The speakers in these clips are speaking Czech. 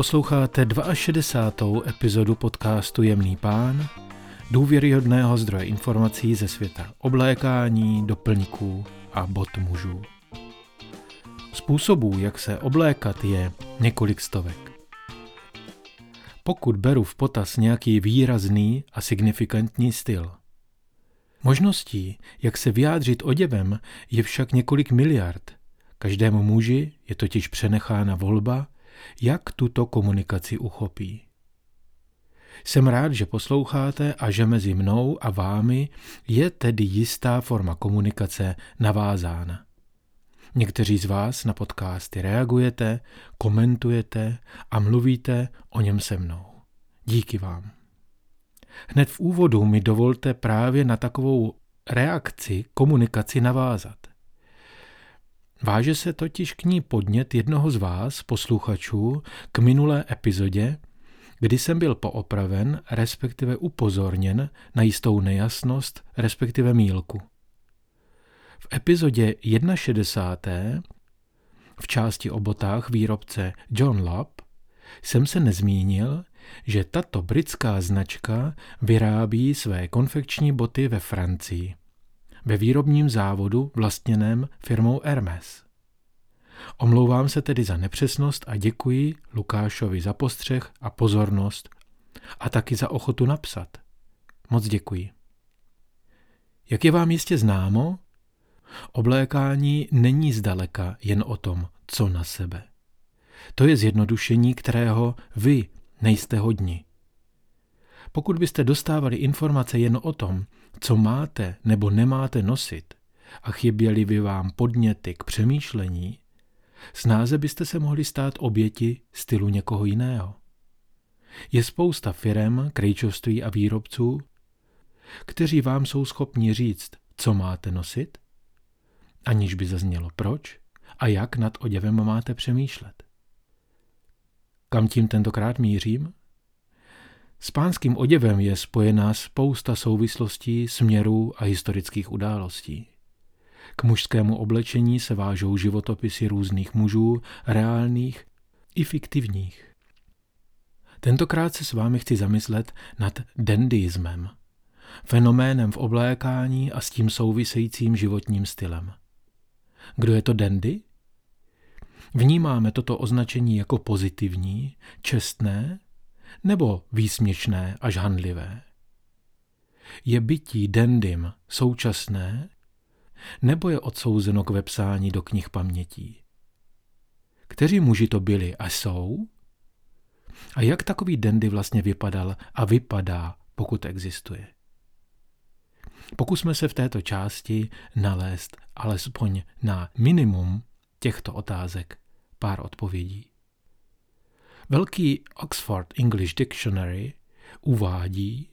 Posloucháte 62. epizodu podcastu Jemný pán, důvěryhodného zdroje informací ze světa oblékání, doplňků a bot mužů. Způsobů, jak se oblékat, je několik stovek. Pokud beru v potaz nějaký výrazný a signifikantní styl. Možností, jak se vyjádřit oděvem, je však několik miliard. Každému muži je totiž přenechána volba, jak tuto komunikaci uchopí. Jsem rád, že posloucháte a že mezi mnou a vámi je tedy jistá forma komunikace navázána. Někteří z vás na podcasty reagujete, komentujete a mluvíte o něm se mnou. Díky vám. Hned v úvodu mi dovolte právě na takovou reakci, komunikaci navázat. Váže se totiž k ní podnět jednoho z vás, posluchačů, k minulé epizodě, kdy jsem byl poopraven, respektive upozorněn na jistou nejasnost, respektive mílku. V epizodě 61. v části o botách výrobce John Lop jsem se nezmínil, že tato britská značka vyrábí své konfekční boty ve Francii, ve výrobním závodu vlastněném firmou Hermes. Omlouvám se tedy za nepřesnost a děkuji Lukášovi za postřeh a pozornost a taky za ochotu napsat. Moc děkuji. Jak je vám jistě známo, oblékání není zdaleka jen o tom, co na sebe. To je zjednodušení, kterého vy nejste hodni. Pokud byste dostávali informace jen o tom, co máte nebo nemáte nosit a chyběly by vám podněty k přemýšlení, snáze byste se mohli stát oběti stylu někoho jiného. Je spousta firem, krejčovství a výrobců, kteří vám jsou schopni říct, co máte nosit, aniž by zaznělo proč a jak nad oděvem máte přemýšlet. Kam tím tentokrát mířím? S pánským oděvem je spojená spousta souvislostí, směrů a historických událostí. K mužskému oblečení se vážou životopisy různých mužů, reálných i fiktivních. Tentokrát se s vámi chci zamyslet nad dandyismem, fenoménem v oblékání a s tím souvisejícím životním stylem. Kdo je to dandy? Vnímáme toto označení jako pozitivní, čestné nebo výsměšné až handlivé? Je bytí dendym současné nebo je odsouzeno k vepsání do knih pamětí? Kteří muži to byli a jsou? A jak takový dendy vlastně vypadal a vypadá, pokud existuje? Pokusme se v této části nalézt alespoň na minimum těchto otázek pár odpovědí. Velký Oxford English Dictionary uvádí,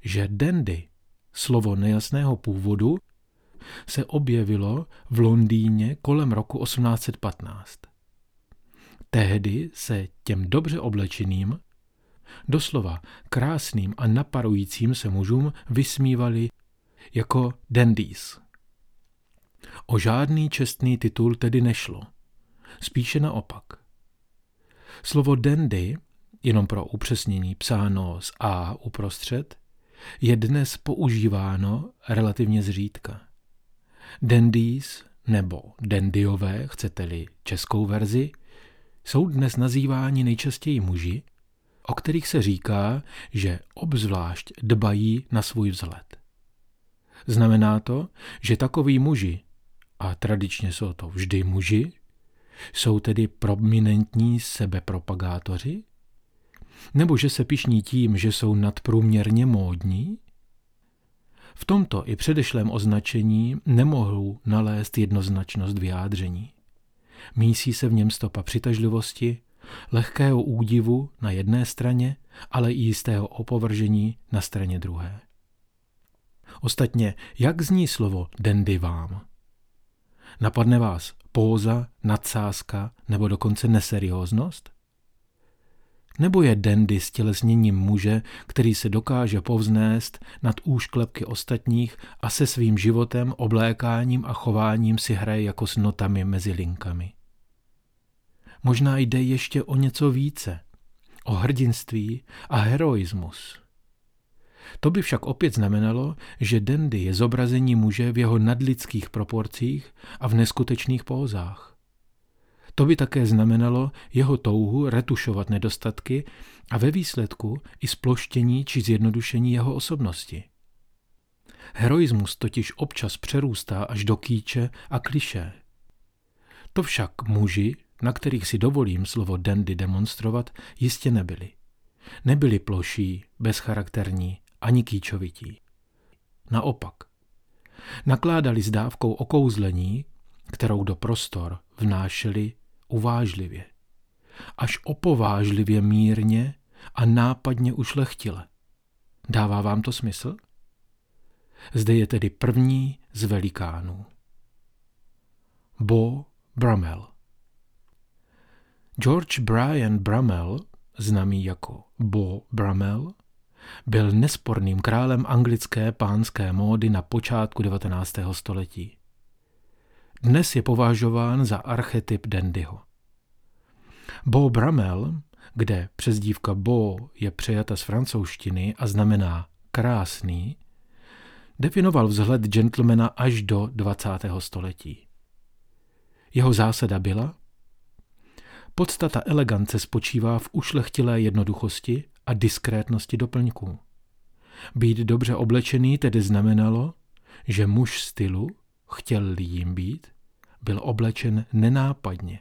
že dandy, slovo nejasného původu, se objevilo v Londýně kolem roku 1815. Tehdy se těm dobře oblečeným, doslova krásným a naparujícím se mužům vysmívali jako dandies. O žádný čestný titul tedy nešlo. Spíše naopak. Slovo dandy, jenom pro upřesnění psáno z A uprostřed, je dnes používáno relativně zřídka. Dandies nebo dandyové, chcete-li českou verzi, jsou dnes nazýváni nejčastěji muži, o kterých se říká, že obzvlášť dbají na svůj vzhled. Znamená to, že takoví muži, a tradičně jsou to vždy muži, jsou tedy prominentní sebepropagátoři? Nebo že se pišní tím, že jsou nadprůměrně módní? V tomto i předešlém označení nemohou nalézt jednoznačnost vyjádření. Mísí se v něm stopa přitažlivosti, lehkého údivu na jedné straně, ale i jistého opovržení na straně druhé. Ostatně, jak zní slovo dendy vám? Napadne vás póza, nadsázka nebo dokonce neserióznost? Nebo je dandy stělesněním muže, který se dokáže povznést nad úšklepky ostatních a se svým životem, oblékáním a chováním si hraje jako s notami mezi linkami? Možná jde ještě o něco více, o hrdinství a heroismus. To by však opět znamenalo, že Dandy je zobrazení muže v jeho nadlidských proporcích a v neskutečných pózách. To by také znamenalo jeho touhu retušovat nedostatky a ve výsledku i sploštění či zjednodušení jeho osobnosti. Heroismus totiž občas přerůstá až do kýče a kliše. To však muži, na kterých si dovolím slovo dandy demonstrovat, jistě nebyli. Nebyli ploší, bezcharakterní, ani kýčovití. Naopak. Nakládali s dávkou okouzlení, kterou do prostor vnášeli uvážlivě. Až opovážlivě mírně a nápadně ušlechtile. Dává vám to smysl? Zde je tedy první z velikánů. Bo Brummel George Brian Brummel, známý jako Bo Brummel, byl nesporným králem anglické pánské módy na počátku 19. století. Dnes je považován za archetyp dandyho. Bo Brummel, kde přezdívka Bo je přejata z francouzštiny a znamená krásný, definoval vzhled gentlemana až do 20. století. Jeho zásada byla, podstata elegance spočívá v ušlechtilé jednoduchosti a diskrétnosti doplňků. Být dobře oblečený tedy znamenalo, že muž stylu, chtěl-li jim být, byl oblečen nenápadně.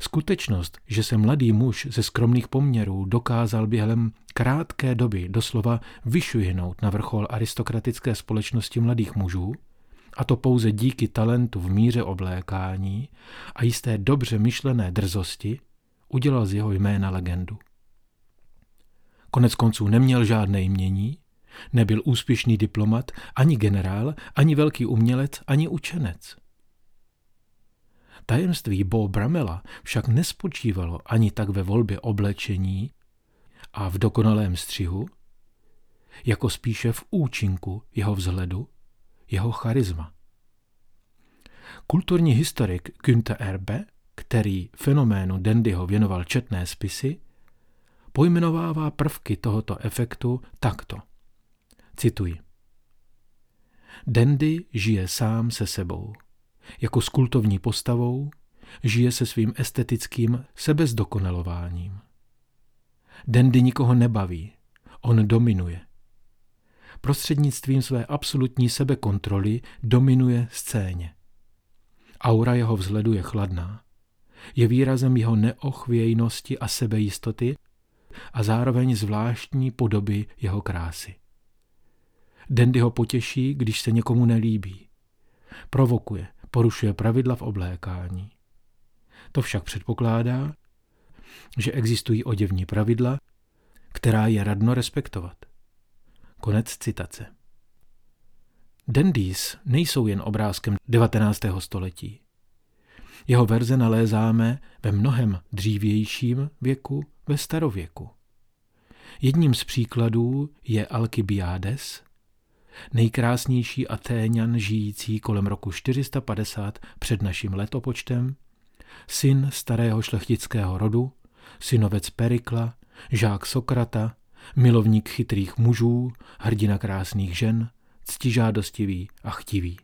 Skutečnost, že se mladý muž ze skromných poměrů dokázal během krátké doby doslova vyšvihnout na vrchol aristokratické společnosti mladých mužů, a to pouze díky talentu v míře oblékání a jisté dobře myšlené drzosti, udělal z jeho jména legendu. Konec konců neměl žádné jmění, nebyl úspěšný diplomat, ani generál, ani velký umělec, ani učenec. Tajemství Bo Bramela však nespočívalo ani tak ve volbě oblečení a v dokonalém střihu, jako spíše v účinku jeho vzhledu, jeho charisma. Kulturní historik Günther Erbe, který fenoménu Dandyho věnoval četné spisy, pojmenovává prvky tohoto efektu takto. Cituji. Dandy žije sám se sebou. Jako s kultovní postavou žije se svým estetickým sebezdokonalováním. Dandy nikoho nebaví, on dominuje. Prostřednictvím své absolutní sebekontroly dominuje scéně. Aura jeho vzhledu je chladná. Je výrazem jeho neochvějnosti a sebejistoty a zároveň zvláštní podoby jeho krásy. Dandy ho potěší, když se někomu nelíbí. Provokuje, porušuje pravidla v oblékání. To však předpokládá, že existují oděvní pravidla, která je radno respektovat. Konec citace. Dandies nejsou jen obrázkem 19. století. Jeho verze nalézáme ve mnohem dřívějším věku, ve starověku. Jedním z příkladů je Alkybiades, nejkrásnější Atéňan žijící kolem roku 450 před naším letopočtem, syn starého šlechtického rodu, synovec Perikla, žák Sokrata, milovník chytrých mužů, hrdina krásných žen, ctižádostivý a chtivý.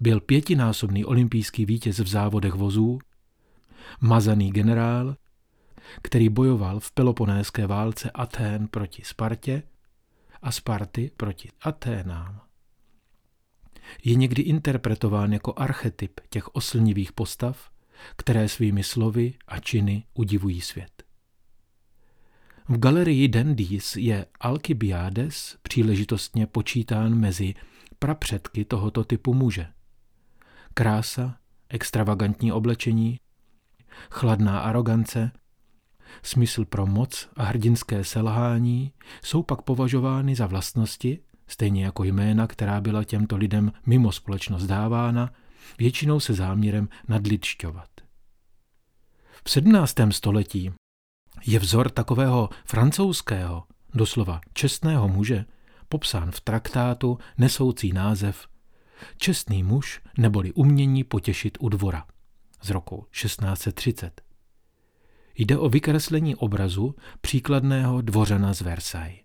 Byl pětinásobný olympijský vítěz v závodech vozů, mazaný generál, který bojoval v Peloponéské válce Atén proti Spartě a Sparty proti Aténám. Je někdy interpretován jako archetyp těch oslnivých postav, které svými slovy a činy udivují svět. V galerii Dandies je Alkybiades příležitostně počítán mezi prapředky tohoto typu muže. Krása, extravagantní oblečení, chladná arogance, smysl pro moc a hrdinské selhání jsou pak považovány za vlastnosti, stejně jako jména, která byla těmto lidem mimo společnost dávána, většinou se záměrem nadličťovat. V 17. století je vzor takového francouzského, doslova čestného muže, popsán v traktátu nesoucí název Čestný muž neboli umění potěšit u dvora z roku 1630. Jde o vykreslení obrazu příkladného dvořana z Versailles.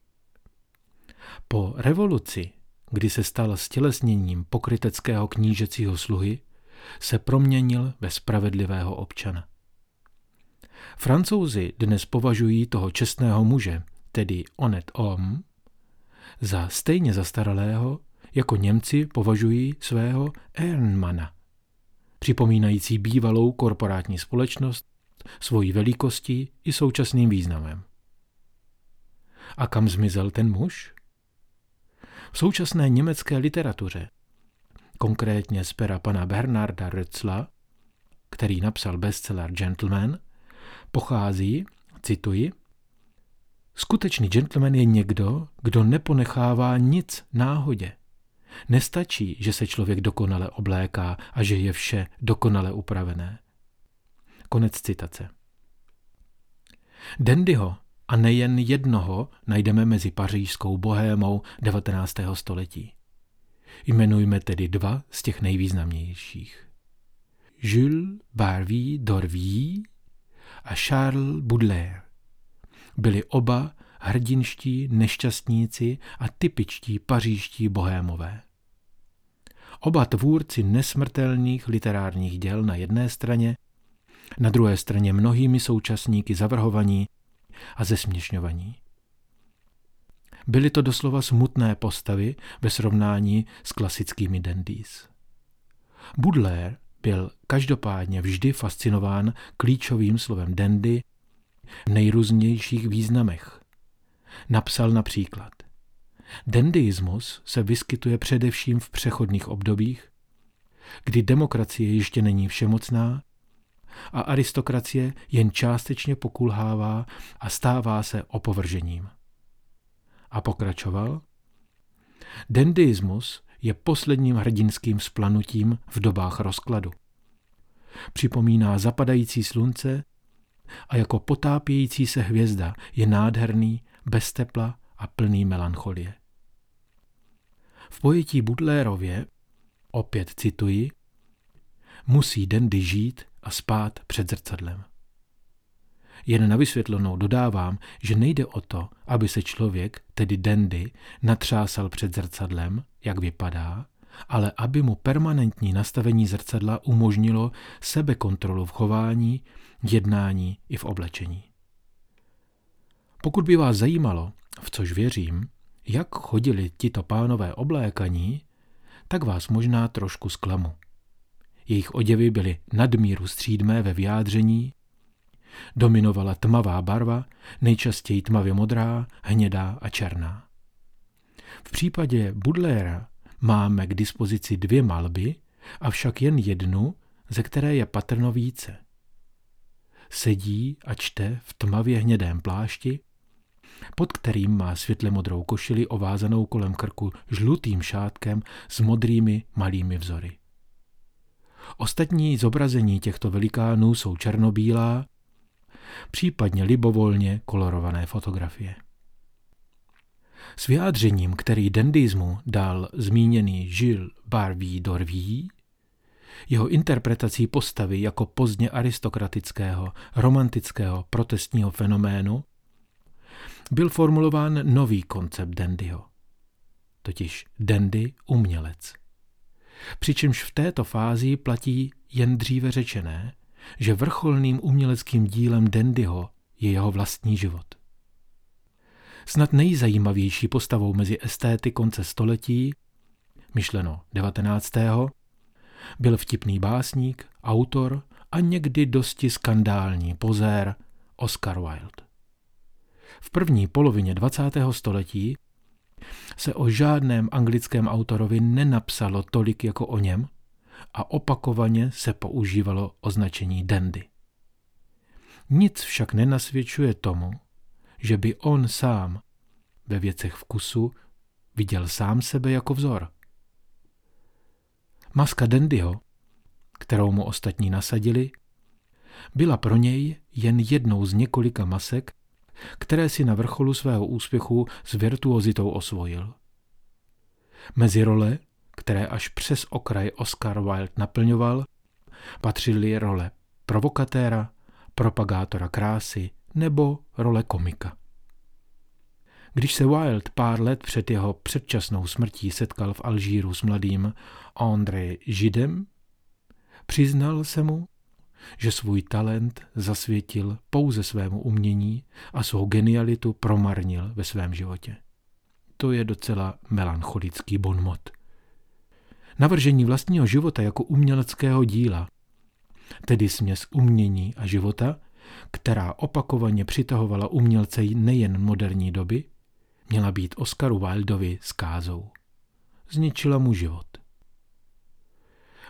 Po revoluci, kdy se stal stělesněním pokryteckého knížecího sluhy, se proměnil ve spravedlivého občana. Francouzi dnes považují toho čestného muže, tedy onet om, za stejně zastaralého, jako Němci považují svého Ehrenmana, připomínající bývalou korporátní společnost svojí velikostí i současným významem. A kam zmizel ten muž? V současné německé literatuře, konkrétně z pera pana Bernarda Rötzla, který napsal bestseller Gentleman, pochází, cituji, Skutečný gentleman je někdo, kdo neponechává nic náhodě. Nestačí, že se člověk dokonale obléká a že je vše dokonale upravené. Konec citace. Dandyho a nejen jednoho najdeme mezi pařížskou bohémou 19. století. Jmenujme tedy dva z těch nejvýznamnějších. Jules Barví d'Orví a Charles Baudelaire byli oba hrdinští nešťastníci a typičtí pařížští bohémové. Oba tvůrci nesmrtelných literárních děl na jedné straně, na druhé straně mnohými současníky zavrhovaní a zesměšňovaní. Byly to doslova smutné postavy ve srovnání s klasickými dandies. Baudelaire byl každopádně vždy fascinován klíčovým slovem dandy v nejrůznějších významech. Napsal například Dandyismus se vyskytuje především v přechodných obdobích, kdy demokracie ještě není všemocná a aristokracie jen částečně pokulhává a stává se opovržením. A pokračoval. Dandyismus je posledním hrdinským splanutím v dobách rozkladu. Připomíná zapadající slunce a jako potápějící se hvězda je nádherný, bez tepla a plný melancholie. V pojetí Budlérově, opět cituji, musí Dandy žít a spát před zrcadlem. Jen na vysvětlenou dodávám, že nejde o to, aby se člověk, tedy Dandy, natřásal před zrcadlem, jak vypadá, ale aby mu permanentní nastavení zrcadla umožnilo sebekontrolu v chování, jednání i v oblečení. Pokud by vás zajímalo, v což věřím, jak chodili tito pánové oblékaní, tak vás možná trošku zklamu. Jejich oděvy byly nadmíru střídmé ve vyjádření, dominovala tmavá barva, nejčastěji tmavě modrá, hnědá a černá. V případě Budléra máme k dispozici dvě malby, avšak jen jednu, ze které je patrno více. Sedí a čte v tmavě hnědém plášti, pod kterým má světle modrou košili ovázanou kolem krku žlutým šátkem s modrými malými vzory. Ostatní zobrazení těchto velikánů jsou černobílá, případně libovolně kolorované fotografie. S vyjádřením, který dendismu dal zmíněný Gilles Barví d'Orví, jeho interpretací postavy jako pozdně aristokratického, romantického protestního fenoménu, byl formulován nový koncept dandyho, totiž dandy umělec. Přičemž v této fázi platí jen dříve řečené, že vrcholným uměleckým dílem dandyho je jeho vlastní život. Snad nejzajímavější postavou mezi estéty konce století, myšleno 19. byl vtipný básník, autor a někdy dosti skandální pozér Oscar Wilde. V první polovině 20. století se o žádném anglickém autorovi nenapsalo tolik jako o něm a opakovaně se používalo označení dandy. Nic však nenasvědčuje tomu, že by on sám ve věcech vkusu viděl sám sebe jako vzor. Maska Dandyho, kterou mu ostatní nasadili, byla pro něj jen jednou z několika masek, které si na vrcholu svého úspěchu s virtuozitou osvojil. Mezi role, které až přes okraj Oscar Wilde naplňoval, patřily role provokatéra, propagátora krásy nebo role komika. Když se Wilde pár let před jeho předčasnou smrtí setkal v Alžíru s mladým André Židem, přiznal se mu, že svůj talent zasvětil pouze svému umění a svou genialitu promarnil ve svém životě. To je docela melancholický bonmot. Navržení vlastního života jako uměleckého díla, tedy směs umění a života, která opakovaně přitahovala umělce nejen moderní doby, měla být Oscaru Wildovi zkázou. Zničila mu život.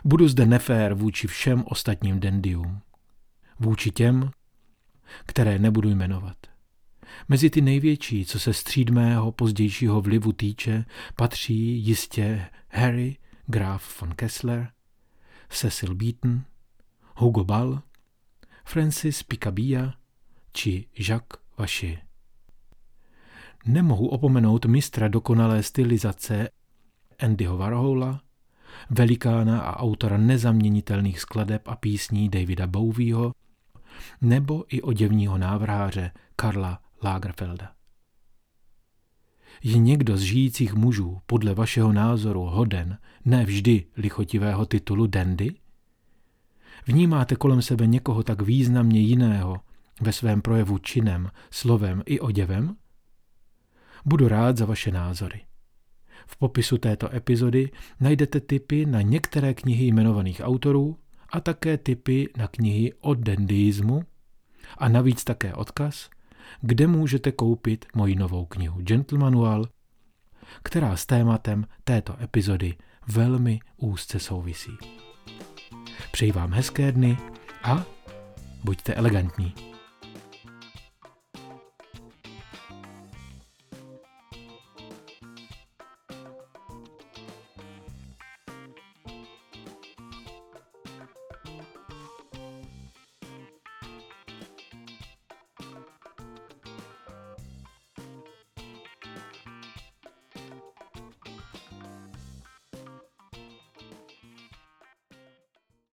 Budu zde nefér vůči všem ostatním dendium. Vůči těm, které nebudu jmenovat. Mezi ty největší, co se stříd mého pozdějšího vlivu týče, patří jistě Harry, Graf von Kessler, Cecil Beaton, Hugo Ball, Francis Picabia či Jacques Vachier. Nemohu opomenout mistra dokonalé stylizace Andyho Warhola, velikána a autora nezaměnitelných skladeb a písní Davida Bowieho, nebo i oděvního návrháře Karla Lagerfelda. Je někdo z žijících mužů podle vašeho názoru hoden ne vždy lichotivého titulu dandy? Vnímáte kolem sebe někoho tak významně jiného ve svém projevu činem, slovem i oděvem? Budu rád za vaše názory. V popisu této epizody najdete tipy na některé knihy jmenovaných autorů a také tipy na knihy o dandyismu a navíc také odkaz, kde můžete koupit moji novou knihu Gentlemanual, která s tématem této epizody velmi úzce souvisí. Přeji vám hezké dny a buďte elegantní.